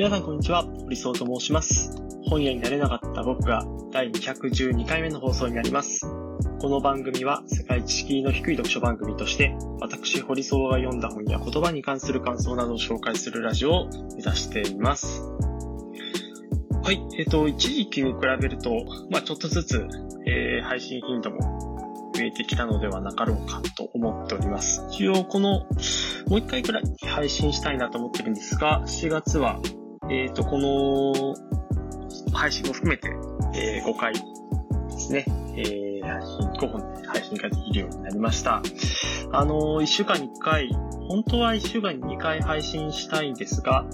皆さんこんにちは、堀総と申します。本屋になれなかった僕が第212回目の放送になります。この番組は世界知識の低い読書番組として、私堀総が読んだ本や言葉に関する感想などを紹介するラジオを目指しています。はい、えっ、と、一時期に比べると、まあちょっとずつ、えー配信頻度も増えてきたのではなかろうかと思っております。一応この、もう一回くらい配信したいなと思ってるんですが、4月は、えっ、と、この、配信も含めて、えー5回ですね、えー配信、5本で配信ができるようになりました。あのー、1週間に1回、本当は1週間に2回配信したいんですが、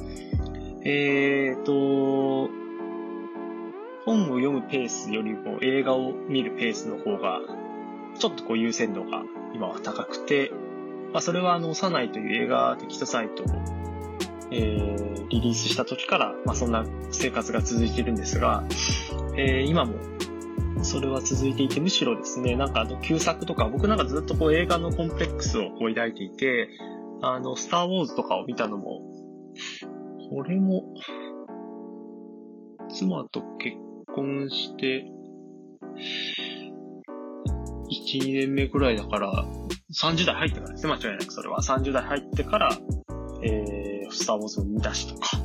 えっ、と、本を読むペースよりも映画を見るペースの方が、ちょっとこう優先度が今は高くて、まあそれはあの、サナイという映画テキストサイト、えー、リリースした時から、まあそんな生活が続いてるんですが、えー今もそれは続いていて、むしろですね、なんかあの、旧作とか、僕なんかずっとこう映画のコンプレックスをこう抱いていて、あの、スターウォーズとかを見たのも、これも、妻と結婚して、1、2年目くらいだから、30代入ってからですね、間違いなくそれは。30代入ってから、えー、スターウォーズを見出しとか。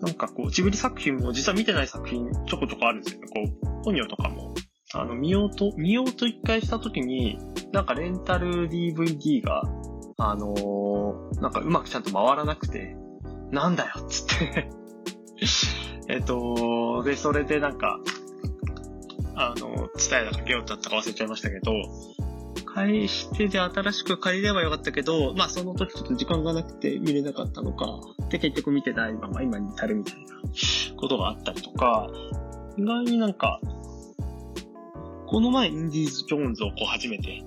なんかこう、ジブリ作品も実は見てない作品ちょこちょこあるんですよね。こう、ポニョとかも。あの、見ようと、見ようと一回したときに、なんかレンタル DVD が、あのーなんかうまくちゃんと回らなくて、なんだよっつって。えっと、で、それでなんか、あの、伝えたかけようだったか忘れちゃいましたけど、返してで新しく借りればよかったけど、まあその時ちょっと時間がなくて見れなかったのか、で結局見てないまま今に至るみたいなことがあったりとか、意外になんか、この前インディーズ・ジョーンズをこう初めて、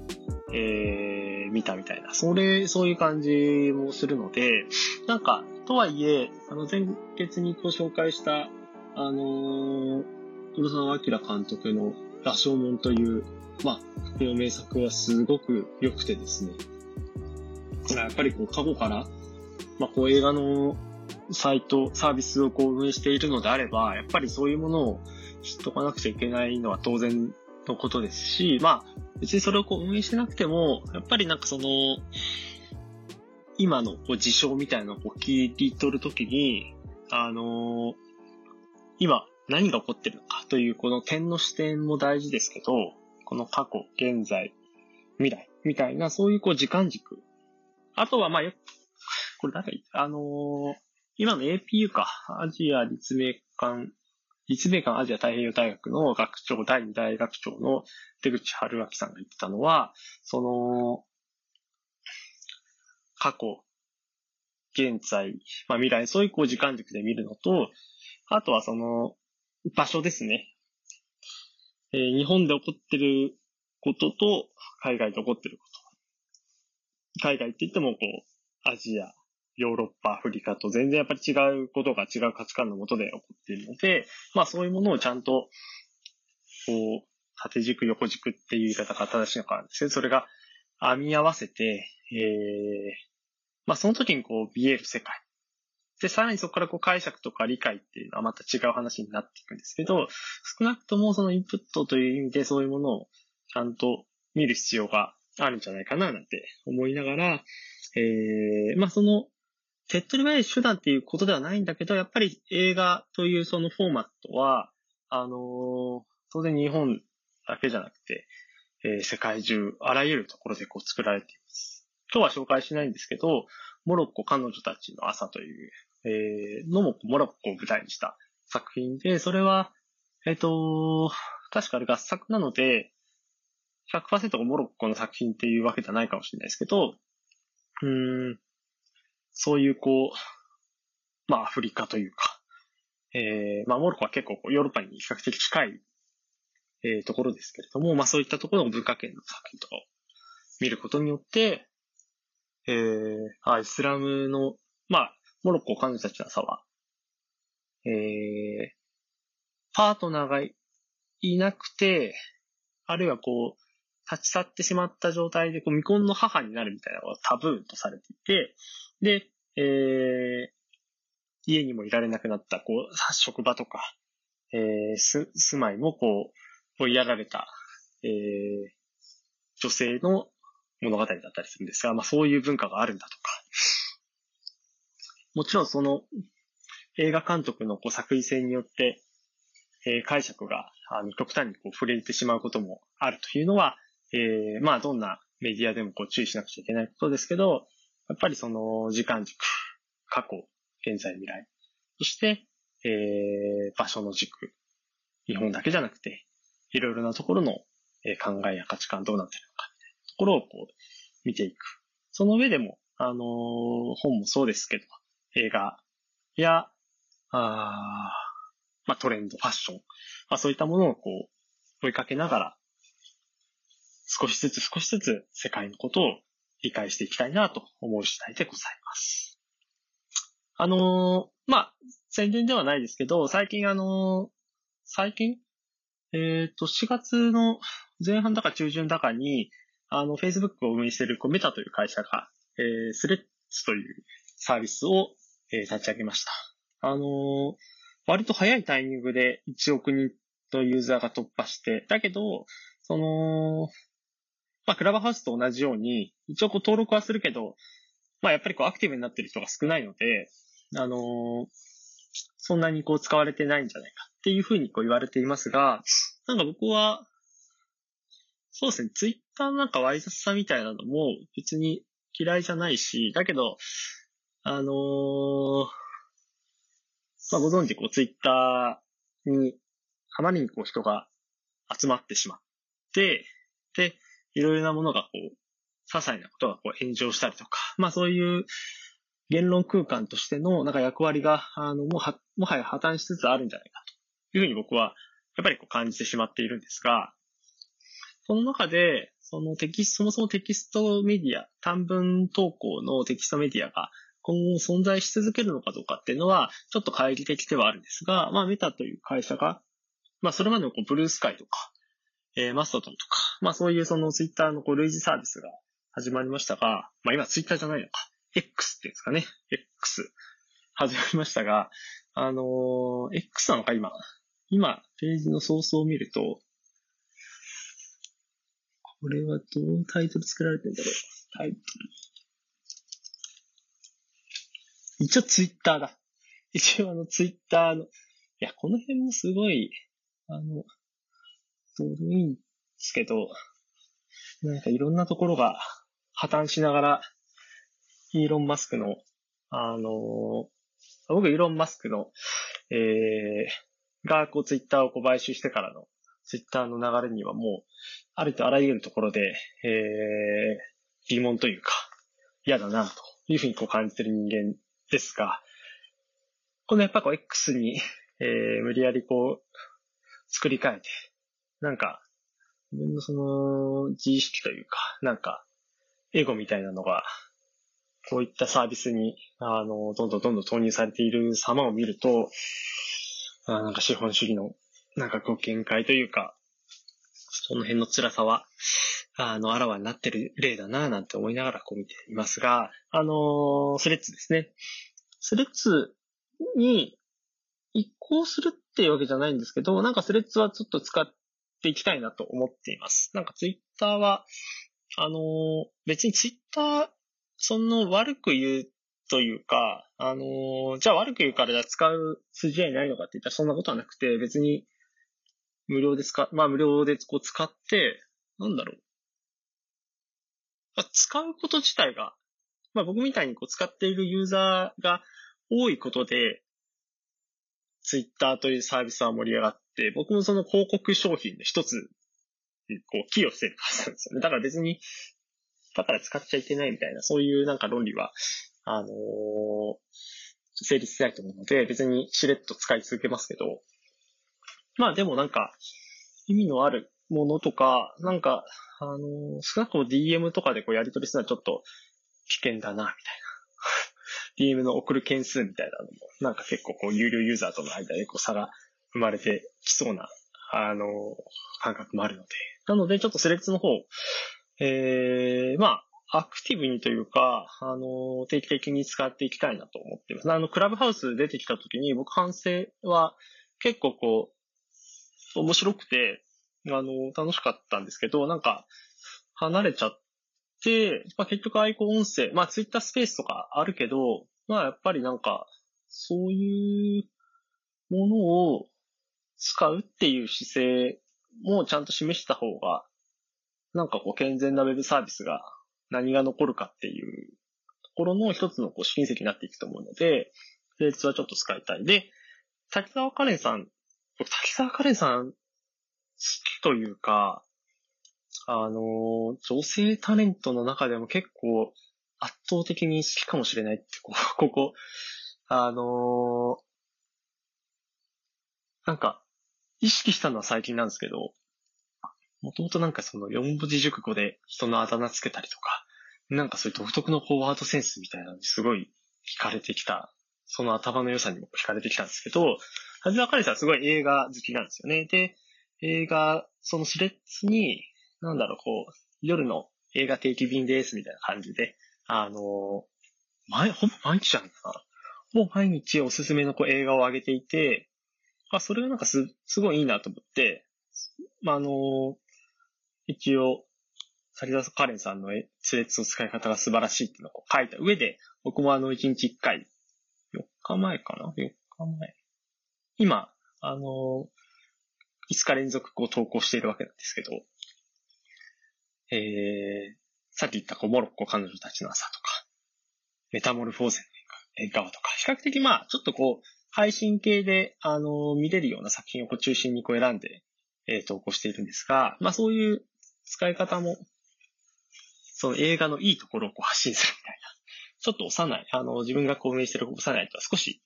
えー、見たみたいな、それ、そういう感じもするので、なんか、とはいえ、あの、前月にご紹介した、あのー、黒沢明監督の羅生門という、まあ、この名作はすごく良くてですね。やっぱりこう過去から、まあこう映画のサイト、サービスをこう運営しているのであれば、やっぱりそういうものを知っとかなくちゃいけないのは当然のことですし、まあ別にそれをこう運営してなくても、やっぱりなんかその、今のこう事象みたいなのをこう聞い取るときに、あのー今何が起こってるのかというこの点の視点も大事ですけど、この過去、現在、未来みたいなそういうこう時間軸。あとはまあよこれ誰？言ったあのー今の APU か、アジア立命館、立命館アジア太平洋大学の学長、第二大学長の出口春明さんが言ってたのは、その、過去、現在、まあ未来、そういうこう時間軸で見るのと、あとはその、場所ですね。えー日本で起こってることと、海外で起こってること。海外って言っても、こう、アジア、ヨーロッパ、アフリカと全然やっぱり違うことが違う価値観のもとで起こっているので、まあそういうものをちゃんと、こう、縦軸、横軸っていう言い方が正しいのかなんですけど、それが編み合わせて、えー、まあその時にこう見える世界。で、さらにそこからこう解釈とか理解っていうのはまた違う話になっていくんですけど、少なくともそのインプットという意味でそういうものをちゃんと見る必要があるんじゃないかななんて思いながら、えー、まあその、手っ取り早い手段っていうことではないんだけど、やっぱり映画というそのフォーマットは、あのー当然日本だけじゃなくて、えー世界中、あらゆるところでこう作られています。今日は紹介しないんですけど、モロッコ彼女たちの朝という、えーのもモロッコを舞台にした作品。で、それは、えっ、と、確かあれ合作なので、100%モロッコの作品っていうわけじゃないかもしれないですけど、うん、そういうこう、まあアフリカというか、えー、まあモロッコは結構ヨーロッパに比較的近い、えーところですけれども、まあそういったところの文化圏の作品とかを見ることによって、えー、あ、イスラムの、まあ、モロッコ彼女たちの朝は、えー、パートナーがいなくて、あるいはこう、立ち去ってしまった状態で、こう、未婚の母になるみたいなのがタブーとされていて、で、えー、家にもいられなくなった、こう、職場とか、えー、す、住まいもこう、追いやられた、えー、女性の物語だったりするんですが、まあそういう文化があるんだとか、もちろんその映画監督のこう作為性によって、えー、解釈があの極端にこう触れてしまうこともあるというのは、えー、まあどんなメディアでもこう注意しなくちゃいけないことですけど、やっぱりその時間軸、過去、現在、未来、そして、えー、場所の軸、日本だけじゃなくて、いろいろなところの考えや価値観どうなってるのか、ところをこう見ていく。その上でも、あのー、本もそうですけど、映画。や、あまあ、トレンド、ファッション、まあ、そういったものをこう、追いかけながら、少しずつ少しずつ世界のことを理解していきたいなと思う次第でございます。あのー、まあ、宣伝ではないですけど、最近あのー、最近？えっ、ー、と、4月の前半だか中旬だかに、あの、Facebook を運営しているメタという会社が、えー、スレッズというサービスを、えー、立ち上げました。あのー、割と早いタイミングで1億人とユーザーが突破して、だけど、その、まあ、クラブハウスと同じように、一応こう登録はするけど、まあ、やっぱりこうアクティブになってる人が少ないので、あのー、そんなにこう使われてないんじゃないかっていうふうにこう言われていますが、なんか僕は、そうですね、ツイッターなんかワイ雑さみたいなのも別に嫌いじゃないし、だけど、あのー、まあ、ご存知、こう、ツイッターに、あまりにこう人が集まってしまって、で、いろいろなものがこう、些細なことがこう炎上したりとか、まあそういう言論空間としてのなんか役割が、あの、もは、もはや破綻しつつあるんじゃないかというふうに僕は、やっぱりこう感じてしまっているんですが、その中で、そのテキスト、そもそもテキストメディア、短文投稿のテキストメディアが今後存在し続けるのかどうかっていうのは、ちょっと懐疑的ではあるんですが、まあメタという会社が、まあそれまでのこうブルースカイとか、えー、マストドンとか、まあそういうそのツイッターのこう類似サービスが始まりましたが、まあ今ツイッターじゃないのか、X っていうんですかね。X。始まりましたが、あのー、X なのか今。今、ページのソースを見ると、これはどうタイトル作られてんだろう。タイトル。一応ツイッターだ。一応あのツイッターの、いや、この辺もすごい、あの、どうでもいいんですけど、なんかいろんなところが破綻しながら、イーロン・マスクの、あの僕、イーロン・マスクの、えー、が、こう、ツイッターをこう買収してからの、ツイッターの流れにはもう、ありとあらゆるところで、えー、疑問というか、嫌だな、というふうにこう感じてる人間ですが、このやっぱこう X に、えー、無理やりこう、作り変えて、なんか、自分のその、自意識というか、なんか、エゴみたいなのが、こういったサービスに、あの、どんどんどんどん投入されている様を見ると、あなんか資本主義の、なんかこう限界というか、その辺の辛さは、あの、あらわになってる例だなぁ、なんて思いながらこう見ていますが、あのスレッズですね。スレッズに移行するっていうわけじゃないんですけど、なんかスレッズはちょっと使っていきたいなと思っています。なんかツイッターは、あの別にツイッターその悪く言うというか、あのー、じゃあ悪く言うから使う筋合いないのかって言ったらそんなことはなくて、別に無料で使、まあ無料でこう使って、なんだろう。まあ、使うこと自体が、まあ僕みたいにこう使っているユーザーが多いことで、ツイッターというサービスは盛り上がって、僕もその広告商品の一つ、こう、寄与してるはずなんですよね。だから別にだから使っちゃいけないみたいな、そういうなんか論理は、あのー、成立しないと思うので、別にしれっと使い続けますけど、まあでもなんか、意味のあるものとか、なんか、あの、少なくとも DM とかでこうやり取りするのはちょっと危険だな、みたいな。DM の送る件数みたいなのも、なんか結構こう有料ユーザーとの間でこう差が生まれてきそうな、あの、感覚もあるので。なので、ちょっとスレッズの方、えー、まあ、アクティブにというか、あの、定期的に使っていきたいなと思っています。あの、クラブハウス出てきた時に僕反省は結構こう、面白くて、あの、楽しかったんですけど、なんか、離れちゃって、まあ、結局アイコン音声、まあ、ツイッタースペースとかあるけど、まあ、やっぱりなんか、そういうものを使うっていう姿勢もちゃんと示した方が、なんかこう健全なウェブサービスが何が残るかっていうところの一つのこう試金石になっていくと思うので、フレーズはちょっと使いたい。で、滝沢カレンさん、滝沢カレンさん好きというか、あの、女性タレントの中でも結構圧倒的に好きかもしれないって、ここ、こ、あのなんか、意識したのは最近なんですけど、もともとなんかその四文字熟語で人のあだ名つけたりとか、なんかそういう独特のフォワードセンスみたいなのにすごい惹かれてきた、その頭の良さにも惹かれてきたんですけど、はじめかりさんすごい映画好きなんですよね。で、映画、そのスレッズに、なんだろう、こう、夜の映画定期便ですみたいな感じで、あの、前、ほぼ毎日じゃんかな。ほぼ毎日おすすめのこう映画を上げていて、あ、それがなんかす、すごいいいなと思って、まあ、あの、一応、サリダス・カレンさんのスレッズの使い方が素晴らしいっていうのを書いた上で、僕もあの、1日1回、4日前かな ?4 日前。今、あの、5日連続こう投稿しているわけなんですけど、えー、さっき言ったこうモロッコ彼女たちの朝とか、メタモルフォーゼの映画とか、比較的まあ、ちょっとこう、配信系で、あの、見れるような作品をこう中心にこう選んで、えー、投稿しているんですが、まあそういう使い方も、その映画のいいところをこう発信するみたいな。ちょっと幼い、あの、自分がこう運営している幼いとは少し、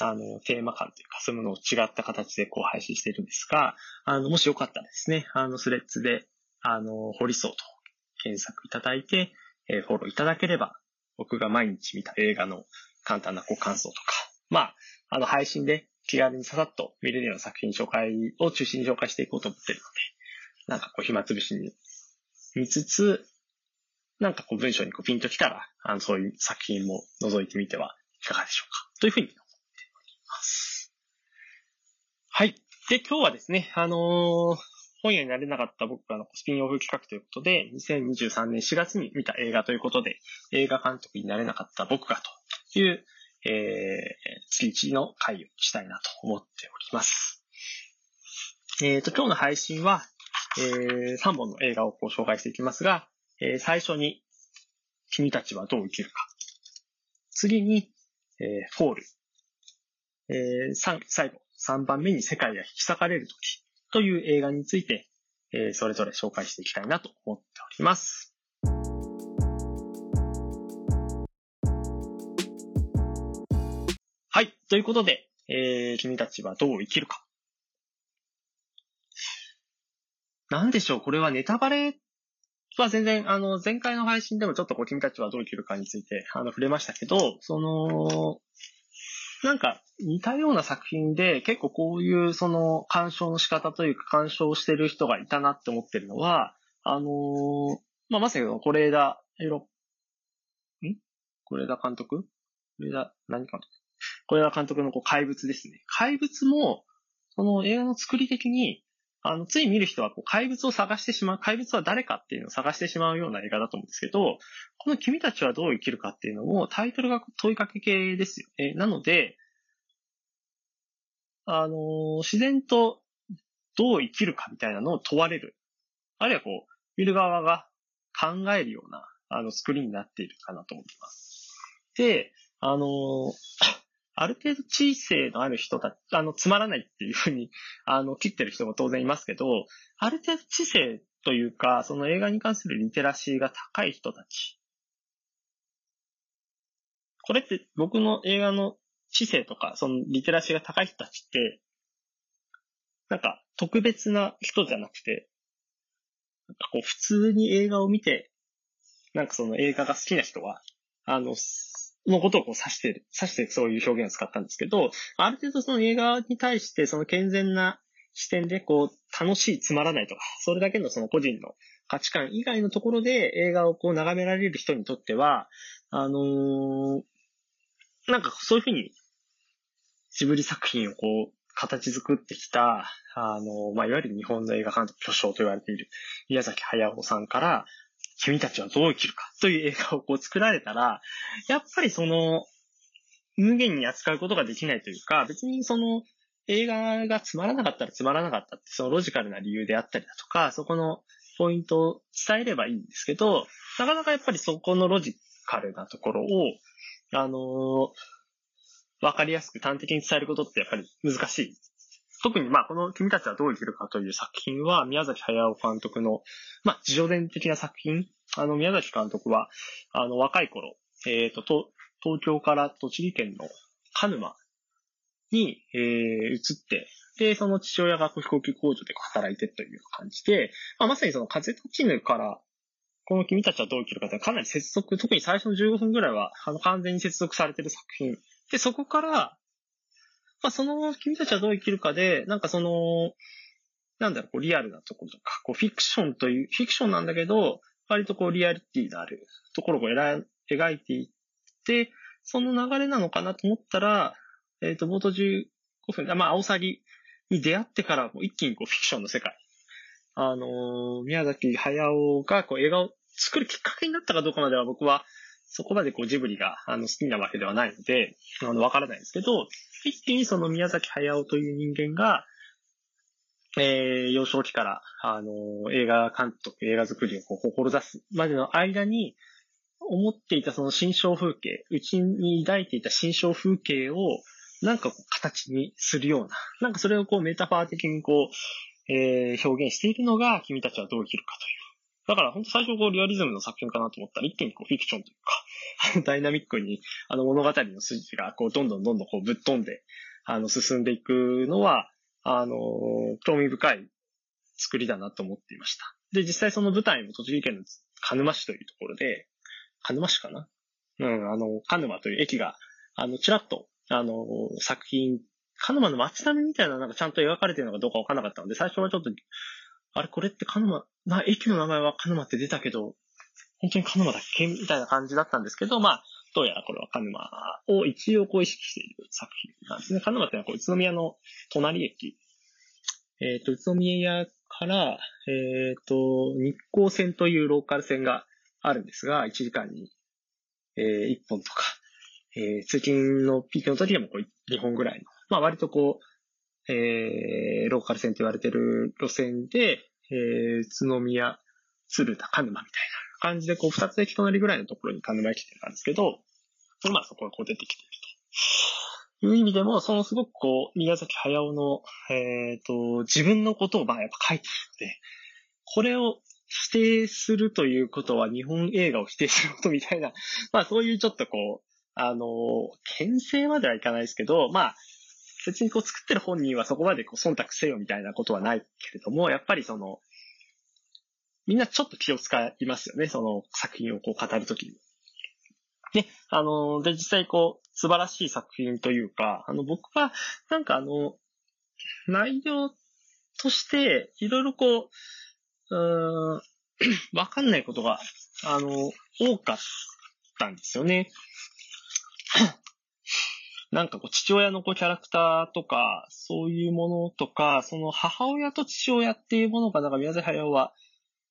あの、テーマ感というか、そういうものを違った形でこう配信しているんですが、あの、もしよかったらですね、あの、スレッズで、あの、ホリソーと検索いただいて、えー、フォローいただければ、僕が毎日見た映画の簡単なこう感想とか、まあ、あの、配信で気軽にささっと見れるような作品紹介を中心に紹介していこうと思っているので、なんかこう暇つぶしに見つつ、なんかこう文章にこうピンときたら、あの、そういう作品も覗いてみてはいかがでしょうか。というふうに。はい。で、今日はですね、あのー、本屋になれなかった僕がのスピンオフ企画ということで、2023年4月に見た映画ということで、映画監督になれなかった僕がという、えー、月1の回をしたいなと思っております。えっ、ー、と、今日の配信は、えー、3本の映画をこう紹介していきますが、えー、最初に、君たちはどう生きるか。次に、えー、フォール。えー、最後、3番目に世界が引き裂かれるときという映画について、えー、それぞれ紹介していきたいなと思っております。はい。ということで、えー、君たちはどう生きるか。なんでしょう、これはネタバレは全然、あの、前回の配信でもちょっとこう、君たちはどう生きるかについて、あの、触れましたけど、その、なんか、似たような作品で、結構こういう、その、鑑賞の仕方というか、鑑賞してる人がいたなって思ってるのは、あのー、まあ、まさに、是枝、エロ、ん？これだ監督？これだ、何監督？これは監督のこう怪物ですね。怪物も、その映画の作り的に、あの、つい見る人はこう怪物を探してしまう、怪物は誰かっていうのを探してしまうような映画だと思うんですけど、この君たちはどう生きるかっていうのもタイトルが問いかけ系ですよね。なので、あの、自然とどう生きるかみたいなのを問われる。あるいはこう、見る側が考えるような、あの、作りになっているかなと思います。で、あの、ある程度知性のある人たち、あの、つまらないっていうふうに、あの、切ってる人も当然いますけど、ある程度知性というか、その映画に関するリテラシーが高い人たち。これって僕の映画の知性とか、そのリテラシーが高い人たちって、なんか特別な人じゃなくて、なんかこう普通に映画を見て、なんかその映画が好きな人は、あの、のことをこう指してる、指してそういう表現を使ったんですけど、ある程度その映画に対してその健全な視点でこう楽しい、つまらないとか、それだけのその個人の価値観以外のところで映画をこう眺められる人にとっては、あのー、なんかそういうふうにジブリ作品をこう、形作ってきた、あの、まあ、いわゆる日本の映画監督巨匠と言われている宮崎駿さんから、君たちはどう生きるかという映画をこう作られたら、やっぱりその、無限に扱うことができないというか、別にその映画がつまらなかったらつまらなかったって、そのロジカルな理由であったりだとか、そこのポイントを伝えればいいんですけど、なかなかやっぱりそこのロジカルなところを、あのー、わかりやすく端的に伝えることってやっぱり難しい。特にまあこの君たちはどう生きるかという作品は宮崎駿監督のまあ自叙伝的な作品。あの宮崎監督はあの若い頃、えっ、ー、と、東京から栃木県の鹿沼に、えー、移って、で、その父親が飛行機工場で働いてという感じで、まあ、まさにその風立ちぬから、この君たちはどう生きるかってかなり接続、特に最初の15分ぐらいは、あの、完全に接続されてる作品。で、そこから、まあ、その君たちはどう生きるかで、なんかその、なんだろう、こう、リアルなところとか、こう、フィクションという、フィクションなんだけど、割とこう、リアリティのあるところを描いていって、その流れなのかなと思ったら、えっ、ー、と、冒頭15分、まあ、アオサギに出会ってからも一気にこう、フィクションの世界。あのー、宮崎駿がこう、映画を作るきっかけになったかどうかまでは僕は、そこまでこうジブリがあの好きなわけではないので、あの、わからないんですけど、一気にその宮崎駿という人間が、えー、幼少期から、あの、映画監督、映画作りをこう、志すまでの間に、思っていたその新象風景、うちに抱いていた新象風景を、なんかこう形にするような、なんかそれをこうメタファー的にこう、えー、表現しているのが君たちはどう生きるかという。だから本当最初こうリアリズムの作品かなと思ったら一気にこうフィクションというか、ダイナミックにあの物語の筋がこうどんどんどんどんこうぶっ飛んで、あの進んでいくのは、あの興味深い作りだなと思っていました。で、実際その舞台も栃木県の鹿沼市というところで、鹿沼市かな？うん、あの、鹿沼という駅が、あの、ちらっと、あの、作品、鹿沼の街並みみたいななんかちゃんと描かれてるのかどうかわからなかったので、最初はちょっと、あれこれって鹿沼、な、駅の名前は鹿沼って出たけど、本当に鹿沼だっけみたいな感じだったんですけど、まあ、どうやらこれは鹿沼を一応こう意識している作品なんですね。鹿沼ってのはこう宇都宮の隣駅。えっ、ー、と、宇都宮から、えっ、ー、と、日光線というローカル線があるんですが、1時間に、えー、1本とか、えー、通勤のピークの時でもこう2本ぐらいの、まあ割とこう、えー、ローカル線と言われてる路線で、えー、宇都宮、鶴田、鹿沼みたいな感じで、こう、二つ駅隣ぐらいのところに鹿沼駅店なんですけど、まあそこがこう出てきてると。いう意味でも、そのすごくこう、宮崎駿の、えっ、ー、と、自分のことをまあやっぱ書いてるので、これを否定するということは日本映画を否定することみたいな、まあそういうちょっとこう、あの、牽制まではいかないですけど、まあ、別にこう作ってる本人はそこまでこう忖度せよみたいなことはないけれども、やっぱりその、みんなちょっと気を使いますよね、その作品をこう語るときに。ね、あの、で、実際こう、素晴らしい作品というか、あの、僕は、なんかあの、内容として、いろいろこう、うーん、わかんないことが、あの、多かったんですよね。なんかこう、父親のこう、キャラクターとか、そういうものとか、その母親と父親っていうものが、なんか宮崎駿は、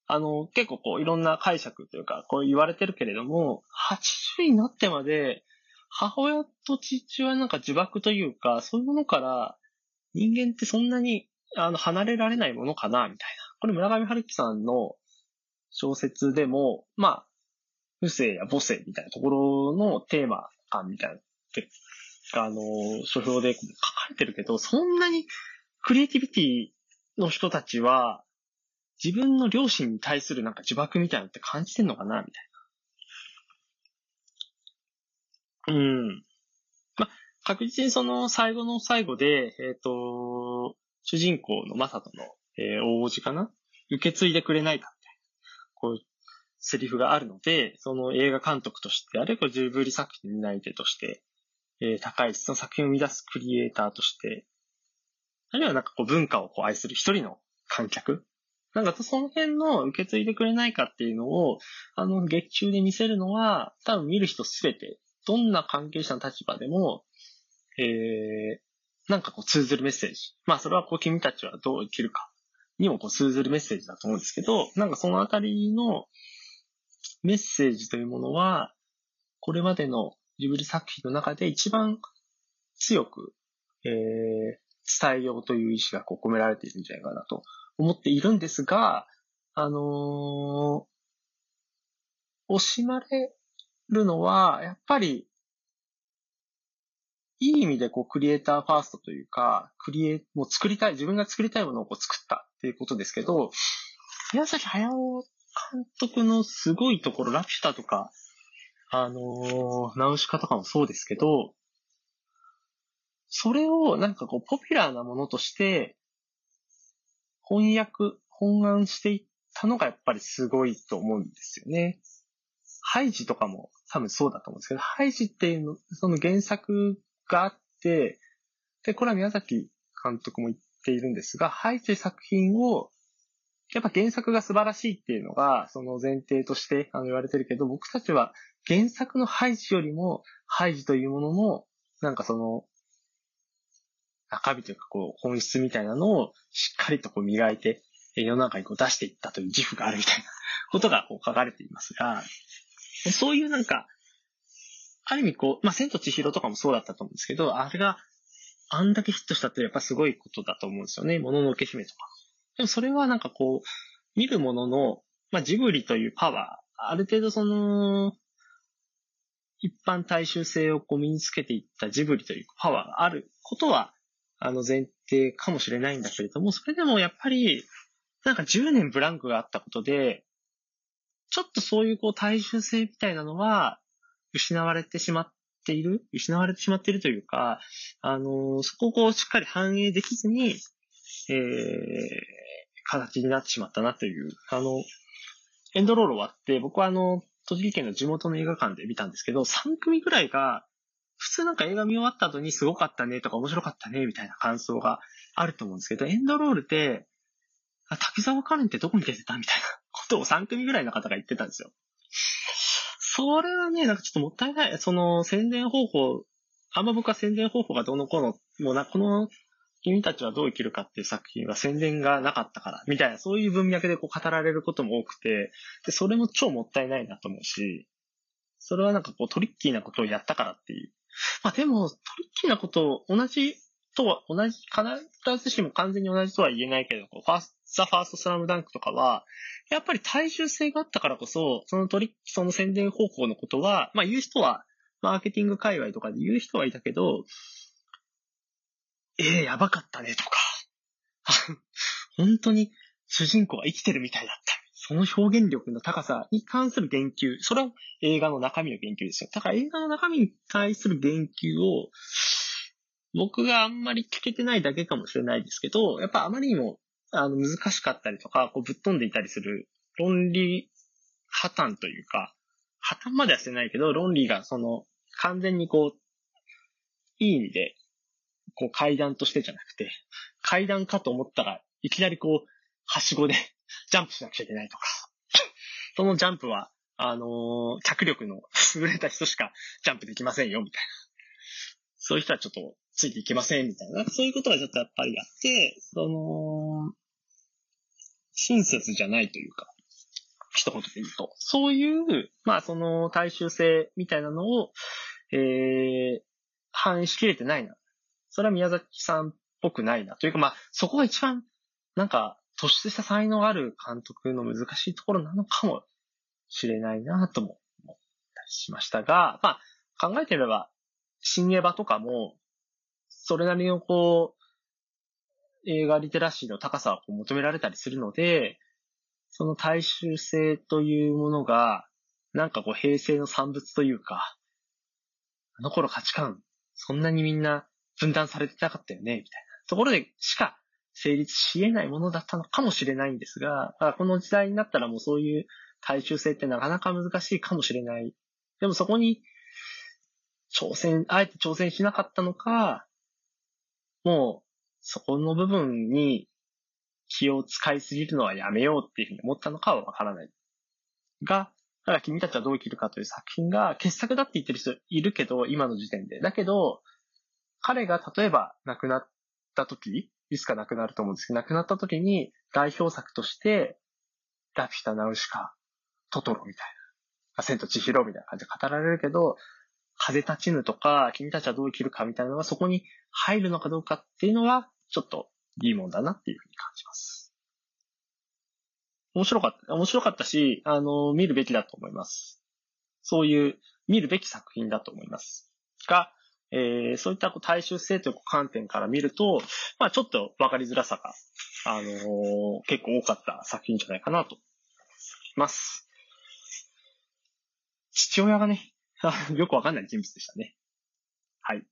あの、結構こう、いろんな解釈というか、こう言われてるけれども、80になってまで、母親と父親なんか呪縛というか、そういうものから、人間ってそんなに、あの、離れられないものかな、みたいな。これ村上春樹さんの小説でも、まあ、不正や母性みたいなところのテーマ感みたいな、あの、書評で書かれてるけど、そんなにクリエイティビティの人たちは、自分の両親に対するなんか呪縛みたいなのって感じてんのかなみたいな。うん。ま、確実にその最後の最後で、えっ、ー、と、主人公のマサトのえー、王子かな？受け継いでくれないかみたいな、こういうセリフがあるので、その映画監督として、あるいはジブリ作品担い手として、えー、高い質の作品を生み出すクリエイターとして、あるいはなんかこう文化をこう愛する一人の観客なんかその辺の受け継いでくれないかっていうのを、あの、劇中で見せるのは、多分見る人すべて、どんな関係者の立場でも、えー、なんかこう通ずるメッセージ。まあそれはこう君たちはどう生きるかにもこう通ずるメッセージだと思うんですけど、なんかそのあたりのメッセージというものは、これまでのジブリ作品の中で一番強く、えー、伝えようという意志がこう込められているんじゃないかなと思っているんですが、あのー、惜しまれるのは、やっぱり、いい意味でこうクリエイターファーストというか、クリエイ、もう作りたい、自分が作りたいものをこう作ったっていうことですけど、宮崎駿監督のすごいところ、ラピュタとか、あのー、ナウシカとかもそうですけど、それをなんかこうポピュラーなものとして翻訳、本案していったのがやっぱりすごいと思うんですよね。ハイジとかも多分そうだと思うんですけど、ハイジっていうの、その原作があって、で、これは宮崎監督も言っているんですが、ハイジ作品を、やっぱ原作が素晴らしいっていうのが、その前提としてあの言われてるけど、僕たちは原作のハイジよりも、ハイジというものの、なんかその、中身というかこう、本質みたいなのをしっかりとこう磨いて、世の中にこう出していったという自負があるみたいなことがこう書かれていますが、そういうなんか、ある意味こう、まあ、千と千尋とかもそうだったと思うんですけど、あれがあんだけヒットしたってやっぱすごいことだと思うんですよね。もののけ姫とか。でもそれはなんかこう、見るものの、まあ、ジブリというパワー、ある程度その、一般大衆性をこう身につけていったジブリというパワーがあることは、あの前提かもしれないんだけれども、それでもやっぱり、なんか10年ブランクがあったことで、ちょっとそういうこう大衆性みたいなのは、失われてしまっている失われてしまっているというか、あの、そこをこうしっかり反映できずに、えー、形になってしまったなという、あの、エンドロール終わって、僕はあの、栃木県の地元の映画館で見たんですけど、3組ぐらいが、普通なんか映画見終わった後にすごかったねとか面白かったねみたいな感想があると思うんですけど、エンドロールで、滝沢カレンってどこに出てた？みたいなことを3組ぐらいの方が言ってたんですよ。それはね、なんかちょっともったいない。その宣伝方法、あんま僕は宣伝方法がどの子の、もうな、この君たちはどう生きるかっていう作品は宣伝がなかったから、みたいな、そういう文脈でこう語られることも多くて、で、それも超もったいないなと思うし、それはなんかこうトリッキーなことをやったからっていう。まあでも、トリッキーなことを同じとは、同じ、必ずしも完全に同じとは言えないけど、こうファースト、ザ・ファースト・スラムダンクとかは、やっぱり大衆性があったからこそ、そのトリッキーその宣伝方法のことは、まあ言う人は、マーケティング界隈とかで言う人はいたけど、ええ、やばかったねとか、本当に主人公が生きてるみたいだった。その表現力の高さに関する言及、それは映画の中身の言及ですよ。だから映画の中身に対する言及を、僕があんまり聞けてないだけかもしれないですけど、やっぱあまりにもあの、難しかったりとか、こうぶっ飛んでいたりする論理破綻というか、破綻まではしてないけど、論理がその、完全にこう、いい意味で、こう階段としてじゃなくて、階段かと思ったらいきなりこう、はしごで ジャンプしなくちゃいけないとか、そのジャンプは、あのー、脚力の優れた人しかジャンプできませんよ、みたいな。そういう人はちょっとついていけません、みたいな。そういうことがちょっとやっぱりあって、その、親切じゃないというか、一言で言うと。そういう、まあその大衆性みたいなのを、えー、反映しきれてないな。それは宮崎さんっぽくないな。というかまあ、そこが一番、なんか、突出した才能がある監督の難しいところなのかもしれないなとも思ったりしましたが、まあ、考えてみれば、新エヴァとかも、それなりのこう、映画リテラシーの高さを求められたりするので、その大衆性というものが、なんかこう平成の産物というか、あの頃価値観、そんなにみんな分断されてなかったよね、みたいなところでしか成立し得ないものだったのかもしれないんですが、この時代になったらもうそういう大衆性ってなかなか難しいかもしれない。でもそこに挑戦、あえて挑戦しなかったのか、もうそこの部分に気を使いすぎるのはやめようっていうふうに思ったのかはわからない。が、だから君たちはどう生きるかという作品が傑作だって言ってる人いるけど、今の時点で。だけど、彼が例えば亡くなった時、いつか亡くなると思うんですけど、亡くなった時に代表作として、ラピュタ、ナウシカ、トトロみたいな、千と千尋みたいな感じで語られるけど、風立ちぬとか、君たちはどう生きるかみたいなのがそこに入るのかどうかっていうのは、ちょっと疑問だなっていうふうに感じます。面白かった、面白かったし、あの、見るべきだと思います。そういう見るべき作品だと思います。が、えー、そういった大衆性という観点から見ると、まあちょっとわかりづらさが、あのー、結構多かった作品じゃないかなと思います。父親がね、よくわかんない人物でしたね。はい。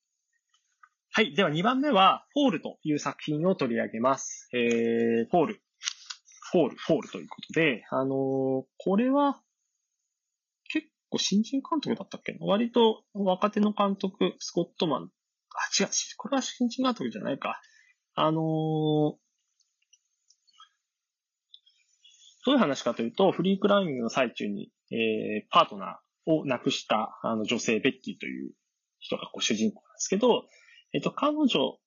はい。では2番目は、フォールという作品を取り上げます。えー、フォール。フォール、フォールということで、あのー、これは、構新人監督だったっけ？割と若手の監督、スコットマン。あ、違う、これは新人監督じゃないか。あのー、どういう話かというと、フリークライミングの最中に、えー、パートナーを亡くしたあの女性、ベッキーという人がこう主人公なんですけど、えっと、彼女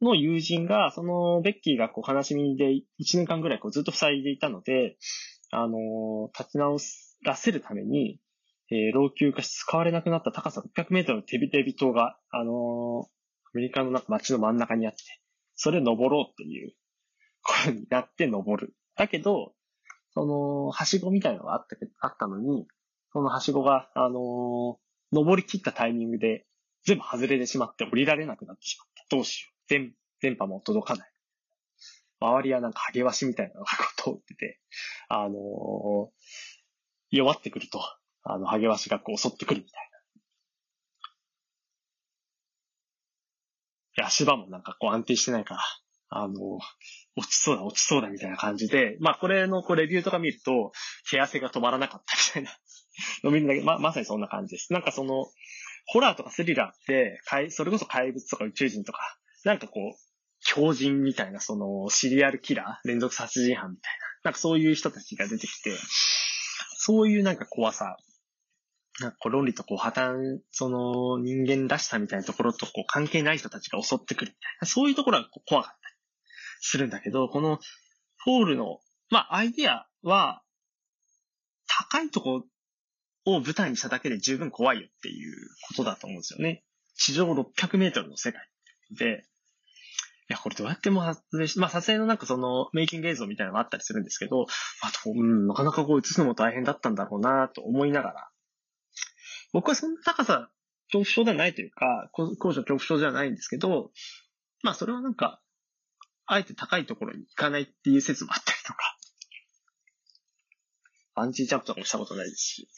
の友人が、その、ベッキーがこう、悲しみで1年間ぐらいこうずっと塞いでいたので、あの、立ち直らせるために、えー、老朽化し使われなくなった高さ600メートルのテビテビ島が、あのアメリカの街の真ん中にあって、それ登ろうっていうことになって登る。だけど、その、はしごみたいなのがあったあったのに、そのはしごが、あの登り切ったタイミングで全部外れてしまって降りられなくなってしまった。どうしよう。電、電波も届かない。周りはなんかハゲワシみたいなのが通ってて、あのー、弱ってくると、あの、ハゲワシがこう襲ってくるみたいな。足場もなんかこう安定してないから、あの、落ちそうだ、落ちそうだみたいな感じで、まあこれのこうレビューとか見ると、毛汗が止まらなかったみたいな の見るんだけ、ま、まさにそんな感じです。なんかその、ホラーとかスリラーって、それこそ怪物とか宇宙人とか、なんかこう、狂人みたいな、その、シリアルキラー連続殺人犯みたいな。なんかそういう人たちが出てきて、そういうなんか怖さ、なんかこう論理とこう破綻、その人間らしさみたいなところとこう関係ない人たちが襲ってくるみたいな。そういうところがこう怖かったりするんだけど、このフォールの、まあアイディアは、高いとこを舞台にしただけで十分怖いよっていうことだと思うんですよね。地上600メートルの世界で、いや、これどうやっても撮影し、まあ撮影のなんかそのメイキング映像みたいなのがあったりするんですけど、あと、うん、なかなかこう映すのも大変だったんだろうなと思いながら、僕はそんな高さ恐怖症ではないというか、高所恐怖症じゃないんですけど、まあそれはなんか、あえて高いところに行かないっていう説もあったりとか、バンジージャンプとかもしたことないですし。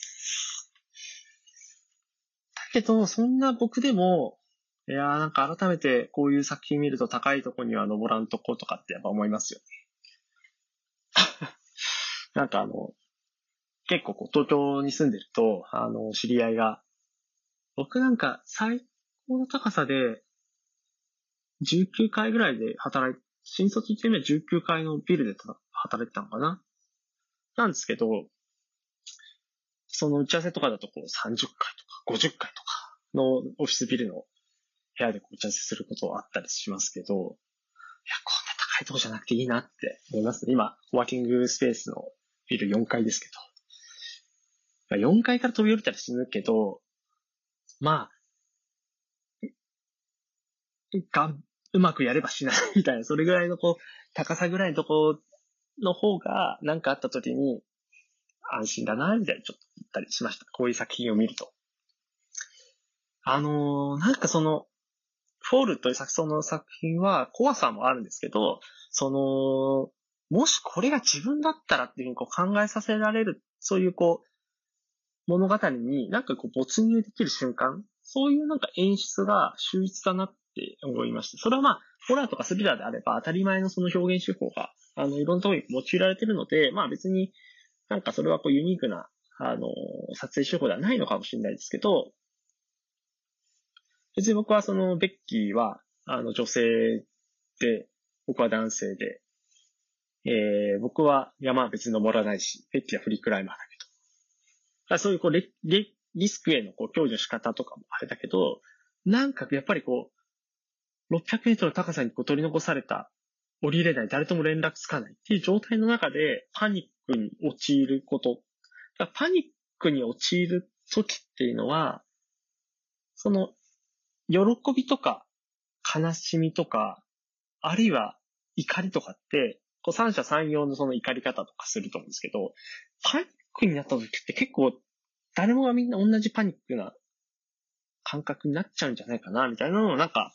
だけど、そんな僕でも、いやーなんか改めてこういう作品見ると高いとこには登らんとことかってやっぱ思いますよね。なんかあの、結構こう東京に住んでると、あの、知り合いが、僕なんか最高の高さで19階ぐらいで働い新卒1年目は19階のビルで働いてたのかな？なんですけど、その打ち合わせとかだとこう30回とか50回とかのオフィスビルの部屋で打ち合わせすることあったりしますけど、いや、こんな高いとこじゃなくていいなって思いますね。今、ワーキングスペースのビル4階ですけど。4階から飛び降りたら死ぬけど、まあ、が、うまくやればしないみたいな、それぐらいのこう、高さぐらいのとこの方が、なんかあった時に、安心だな、みたいなちょっと言ったりしました。こういう作品を見ると。あのー、なんかその、フォールという作その作品は怖さもあるんですけど、その、もしこれが自分だったらっていうふうにこう考えさせられる、そういうこう、物語になんかこう没入できる瞬間、そういうなんか演出が秀逸だなって思いました。それはまあ、ホラーとかスリラーであれば当たり前のその表現手法が、あの、いろんなところに用いられてるので、まあ別になんかそれはこうユニークな、あの、撮影手法ではないのかもしれないですけど、別に僕はそのベッキーは、あの女性で、僕は男性で、えー、僕は山は別に登らないし、ペッキーはフリークライマーだけ。そういうこうレレリスクへのこう享受の仕方とかもあれだけど、なんかやっぱりこう、600メートルの高さにこう取り残された、降りれない、誰とも連絡つかないっていう状態の中でパニックに陥ること。パニックに陥る時っていうのは、その、喜びとか悲しみとか、あるいは怒りとかって、こう三者三様のその怒り方とかすると思うんですけど、パニックになった時って結構誰もがみんな同じパニックな感覚になっちゃうんじゃないかな、みたいなのをなんか、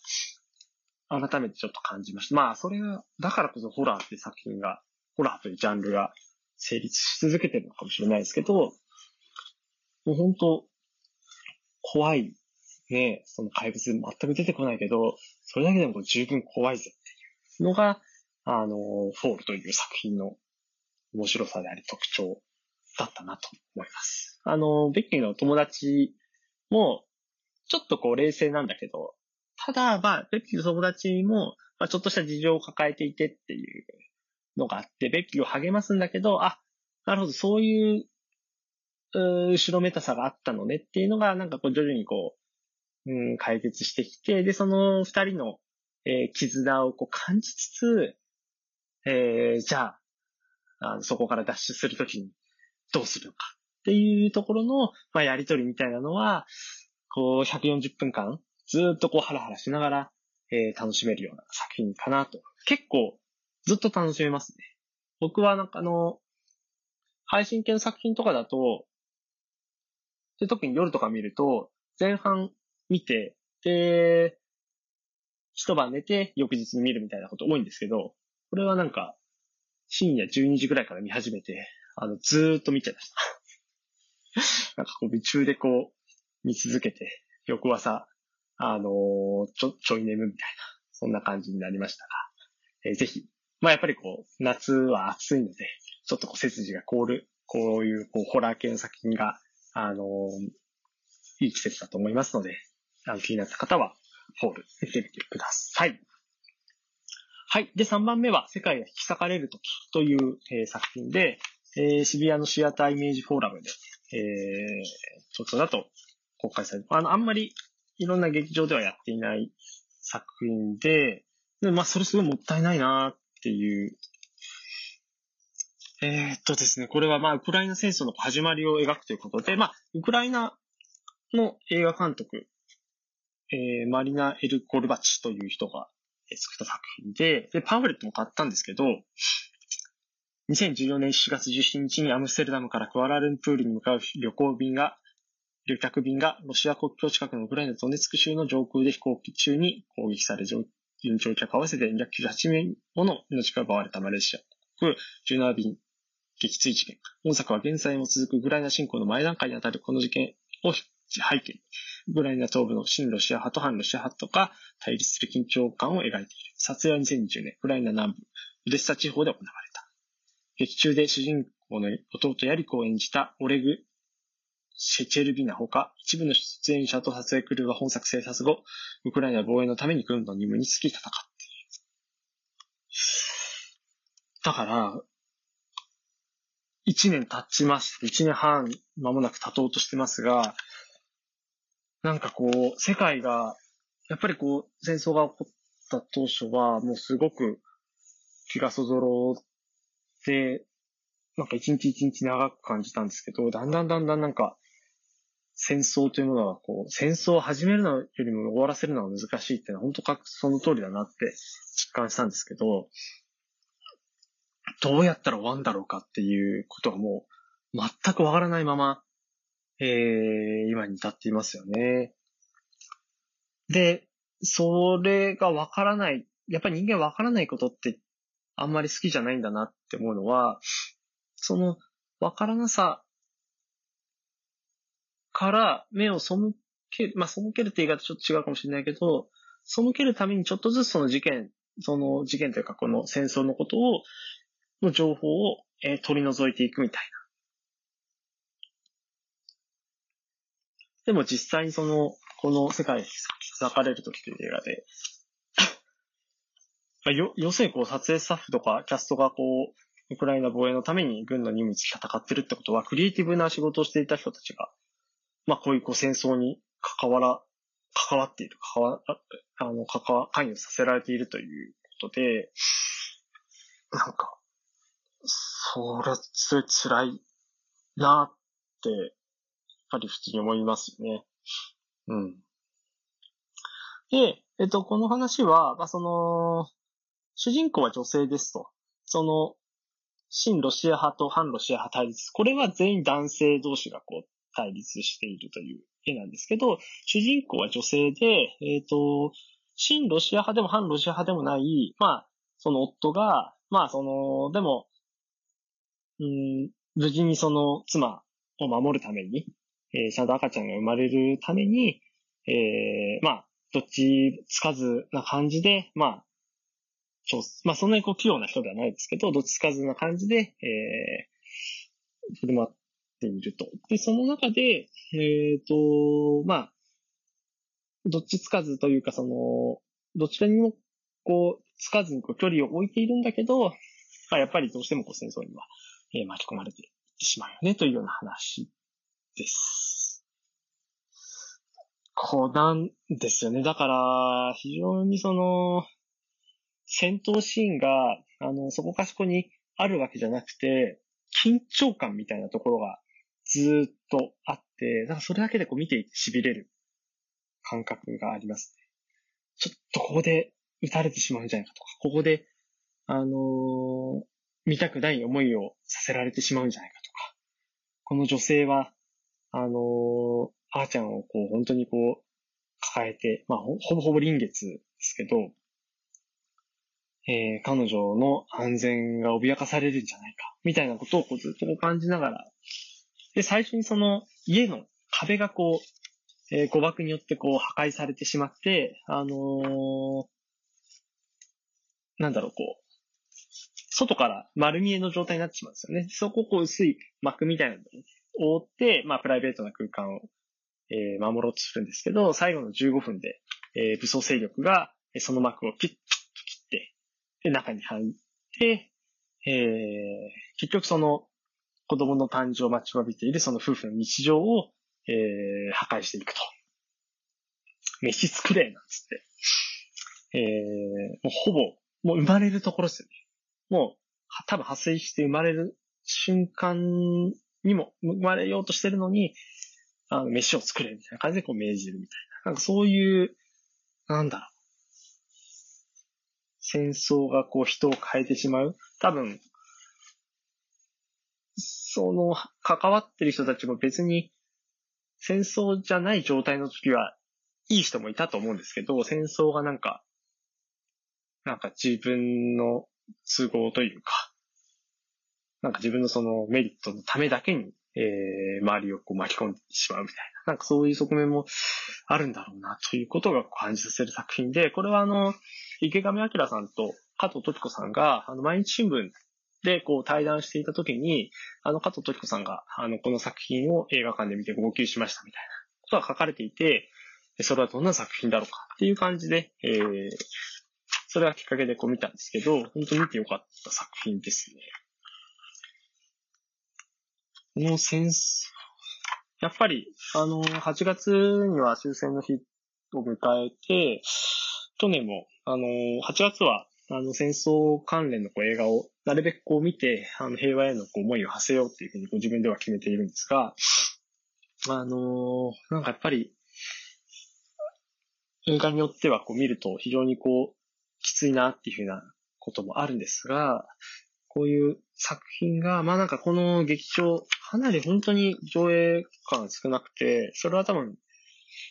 改めてちょっと感じました。まあ、それが、だからこそホラーっていう作品が、ホラーというジャンルが成立し続けてるのかもしれないですけど、もう本当、怖い、ね、その怪物全く出てこないけど、それだけでも十分怖いぜっていうのが、あの、フォールという作品の面白さであり特徴だったなと思います。あの、ベッキーの友達も、ちょっとこう冷静なんだけど、ただ、まあ、ベッキーの友達も、まあ、ちょっとした事情を抱えていてっていうのがあって、ベッキーを励ますんだけど、あ、なるほど、そういう、う後ろめたさがあったのねっていうのが、なんかこう徐々にこう、うん、解決してきて、で、その二人の、えー、絆をこう感じつつ、えー、じゃあ、あのそこから脱出するときにどうするのかっていうところの、まあ、やりとりみたいなのは、こう、140分間、ずっとこう、ハラハラしながら、えー、楽しめるような作品かなと。結構、ずっと楽しめますね。僕はなんかあの、配信系の作品とかだと、で特に夜とか見ると、前半見て、で、一晩寝て翌日に見るみたいなこと多いんですけど、これはなんか、深夜12時ぐらいから見始めて、あの、ずーっと見ちゃいました。なんかこう、夢中でこう、見続けて、翌朝、あのー、ちょ、ちょい眠みたいな、そんな感じになりましたが、えー、ぜひ、まあやっぱりこう、夏は暑いので、ちょっとこう背筋が凍る、こういうこうホラー系の作品が、あのー、いい季節だと思いますので、あの気になった方は、ホール見てみてください。はい。で、3番目は、世界が引き裂かれるときという、えー、作品で、えー、渋谷のシアターイメージフォーラムで、えー、ちょっとだと公開されて、あの、あんまりいろんな劇場ではやっていない作品で、でまあ、それすごいもったいないなっていう。えー、っとですね、これはまあ、ウクライナ戦争の始まりを描くということで、まあ、ウクライナの映画監督、えー、マリナ・エル・コルバチという人が作った作品で、で、パンフレットも買ったんですけど、2014年4月17日にアムステルダムからクアラルンプールに向かう旅行便が、旅客便がロシア国境近くのウクライナドネツク州の上空で飛行機中に攻撃され、乗客合わせて298名もの命が奪われたマレーシア国17便撃墜事件。本作は現在も続くウクライナ侵攻の前段階にあたるこの事件を背景に、ウクライナ東部の新ロシア派と反ロシア派とか対立する緊張感を描いている。撮影は2020年、ウクライナ南部、ウデッサ地方で行われた。劇中で主人公の弟ヤリコを演じたオレグ・シェチェルビナほか、一部の出演者と撮影クルーは本作制作後、ウクライナ防衛のために軍の任務につき戦っている。だから、一年経ちます。一年半間もなく経とうとしてますが、なんかこう、世界が、やっぱりこう、戦争が起こった当初は、もうすごく気がそぞろで、なんか一日一日長く感じたんですけど、だんだんだんだんなんか、戦争というものは、こう、戦争を始めるのよりも終わらせるのは難しいってのは、本当か、その通りだなって実感したんですけど、どうやったら終わんだろうかっていうことがもう、全くわからないまま、えー、今に至っていますよね。で、それがわからない、やっぱり人間わからないことってあんまり好きじゃないんだなって思うのは、その、わからなさから目を背ける、まあ、背けるって言い方ちょっと違うかもしれないけど、背けるためにちょっとずつその事件、その事件というかこの戦争のことを、の情報を、え、取り除いていくみたいな。でも実際にその、この世界に咲かれる時という映画で、まあ、よ、要するにこう撮影スタッフとかキャストがこう、ウクライナ防衛のために軍の任務に戦ってるってことは、クリエイティブな仕事をしていた人たちが、まあこういうこう戦争に関わら、関わっている、関わ、あの、関わ、関与させられているということで、なんか、それ、それ辛いなって、やっぱり普通に思いますよね。うん。で、えっと、この話は、まあ、その、主人公は女性ですと。その、新ロシア派と反ロシア派対立。これは全員男性同士がこう対立しているという絵なんですけど、主人公は女性で、えっ、ー、と、新ロシア派でも反ロシア派でもない、まあ、その夫が、まあ、その、でも、うん、無事にその妻を守るために、えー、ちゃんと赤ちゃんが生まれるために、えー、まあ、どっちつかずな感じで、まあ、ちょまあ、そんなにこう器用な人ではないですけど、どっちつかずな感じで、えー、振る舞っていると。で、その中で、えっ、ー、と、まあ、どっちつかずというか、その、どちらにも、こう、つかずにこう距離を置いているんだけど、まあ、やっぱりどうしてもこう戦争には、えー、巻き込まれてしまうよね、というような話です。こうなんですよね。だから、非常にその、戦闘シーンが、あの、そこかしこにあるわけじゃなくて、緊張感みたいなところがずっとあって、だからそれだけでこう見ていて痺れる感覚がありますね。ちょっとここで撃たれてしまうんじゃないかとか、ここで、あのー、見たくない思いをさせられてしまうんじゃないかとか、この女性は、あのー、あーちゃんをこう本当にこう、抱えて、まあほぼほぼ臨月ですけど、えー、彼女の安全が脅かされるんじゃないか、みたいなことをこうずっとこう感じながら、で、最初にその家の壁がこう、えー、誤爆によってこう破壊されてしまって、あのー、なんだろう、こう、外から丸見えの状態になってしまうんですよね。そこをこう薄い膜みたいなのに覆って、まあプライベートな空間を、えー、守ろうとするんですけど、最後の15分で、えー、武装勢力がその膜をキュッ、で、中に入って、えー、結局その子供の誕生を待ちわびているその夫婦の日常を、えー、破壊していくと。飯作れなんつって。えー、もうほぼ、もう生まれるところですよね。もう、多分発生して生まれる瞬間にも生まれようとしてるのに、あの、飯を作れみたいな感じでこう命じるみたいな。なんかそういう、なんだろう。戦争がこう人を変えてしまう。多分、その、関わってる人たちも別に戦争じゃない状態の時はいい人もいたと思うんですけど、戦争がなんか、なんか自分の都合というか、なんか自分のそのメリットのためだけに、えー、周りをこう巻き込んでしまうみたいな、なんかそういう側面もあるんだろうなということが感じさせる作品で、これはあの、池上彰さんと加藤時子さんが、あの、毎日新聞で、こう対談していた時に、あの、加藤時子さんが、あの、この作品を映画館で見て号泣しましたみたいなことが書かれていて、それはどんな作品だろうかっていう感じで、えー、それがきっかけでこう見たんですけど、本当に見てよかった作品ですね。この戦争、やっぱり、あの、8月には終戦の日を迎えて、去年も、あの、8月は、あの、戦争関連のこう映画をなるべくこう見て、あの、平和へのこう思いを馳せようっていうふうにこう自分では決めているんですが、あのなんかやっぱり、映画によってはこう見ると非常にこう、きついなっていうふうなこともあるんですが、こういう作品が、まあなんかこの劇場、かなり本当に上映感少なくて、それは多分、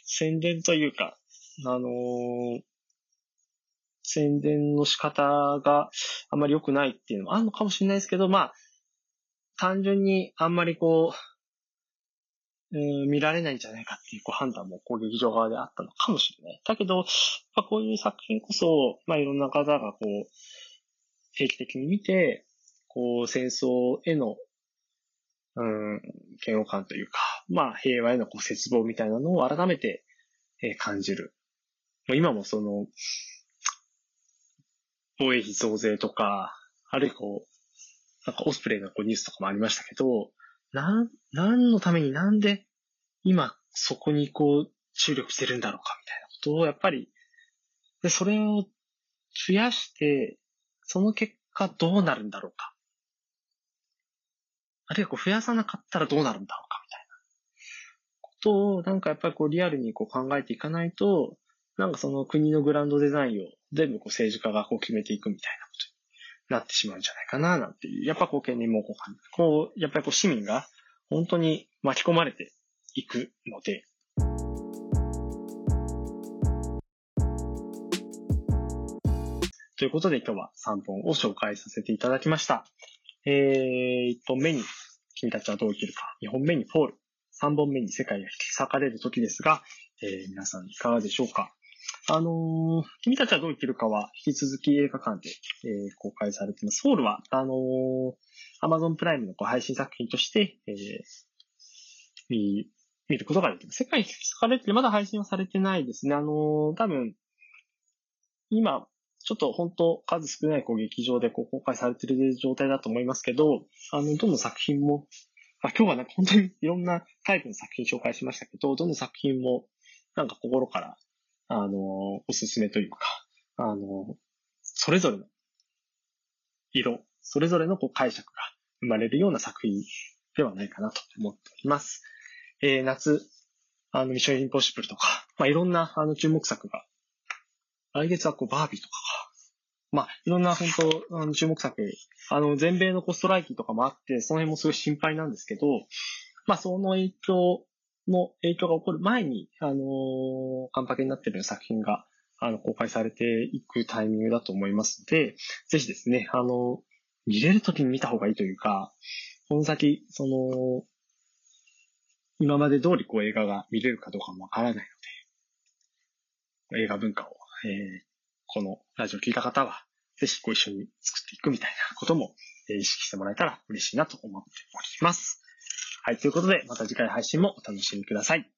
宣伝というか、あのー、宣伝の仕方があんまり良くないっていうのもあるのかもしれないですけど、まあ、単純にあんまりこう、えー、見られないんじゃないかっていうこう判断もこう劇場側であったのかもしれない。だけど、まあ、こういう作品こそ、まあいろんな方がこう、定期的に見て、こう戦争への、うん、嫌悪感というか、まあ平和へのこう絶望みたいなのを改めて、えー、感じる。今もその、防衛費増税とか、あるいはこう、なんかオスプレイのこうニュースとかもありましたけど、なん、何のためになんで今そこにこう注力してるんだろうかみたいなことをやっぱり、で、それを増やして、その結果どうなるんだろうか。あるいはこう増やさなかったらどうなるんだろうかみたいなことを、なんかやっぱりこうリアルにこう考えていかないと、なんかその国のグランドデザインを全部こう政治家がこう決めていくみたいなことになってしまうんじゃないかな、なんていう。やっぱこう懸念もこう、こう、やっぱりこう市民が本当に巻き込まれていくので、ということで今日は3本を紹介させていただきました。えー、1本目に君たちはどう生きるか、2本目にフォール、3本目に世界が引き裂かれる時ですが、えー、皆さんいかがでしょうかあのー、君たちはどう生きるかは引き続き映画館で、えー、公開されています。フォールは、あのー、Amazon プライムのこう配信作品として、えー、見、見ることができます。世界に引き裂かれてまだ配信はされてないですね。あのー、多分、今、ちょっと本当数少ないこう劇場でこう公開されている状態だと思いますけど、あの、どの作品も、あ今日はなんか本当にいろんなタイプの作品紹介しましたけど、どの作品もなんか心から、あの、おすすめというか、あの、それぞれの色、それぞれのこう解釈が生まれるような作品ではないかなと思っております。えー、夏、あの、ミッションインポッシブルとか、まあ、いろんな、あの、注目作が、来月はこう、バービーとかまあ、いろんな本当、あの注目作、あの、全米のコストライキとかもあって、その辺もすごい心配なんですけど、まあ、その影響の、影響が起こる前に、あのー、カンパケになっている作品が、あの、公開されていくタイミングだと思いますので、ぜひですね、あの、見れるときに見た方がいいというか、この先、その、今まで通りこう映画が見れるかどうかもわからないので、映画文化を、えー、このラジオ聞いた方は、ぜひご一緒に作っていくみたいなことも、え意識してもらえたら嬉しいなと思っております。はい、ということで、また次回配信もお楽しみください。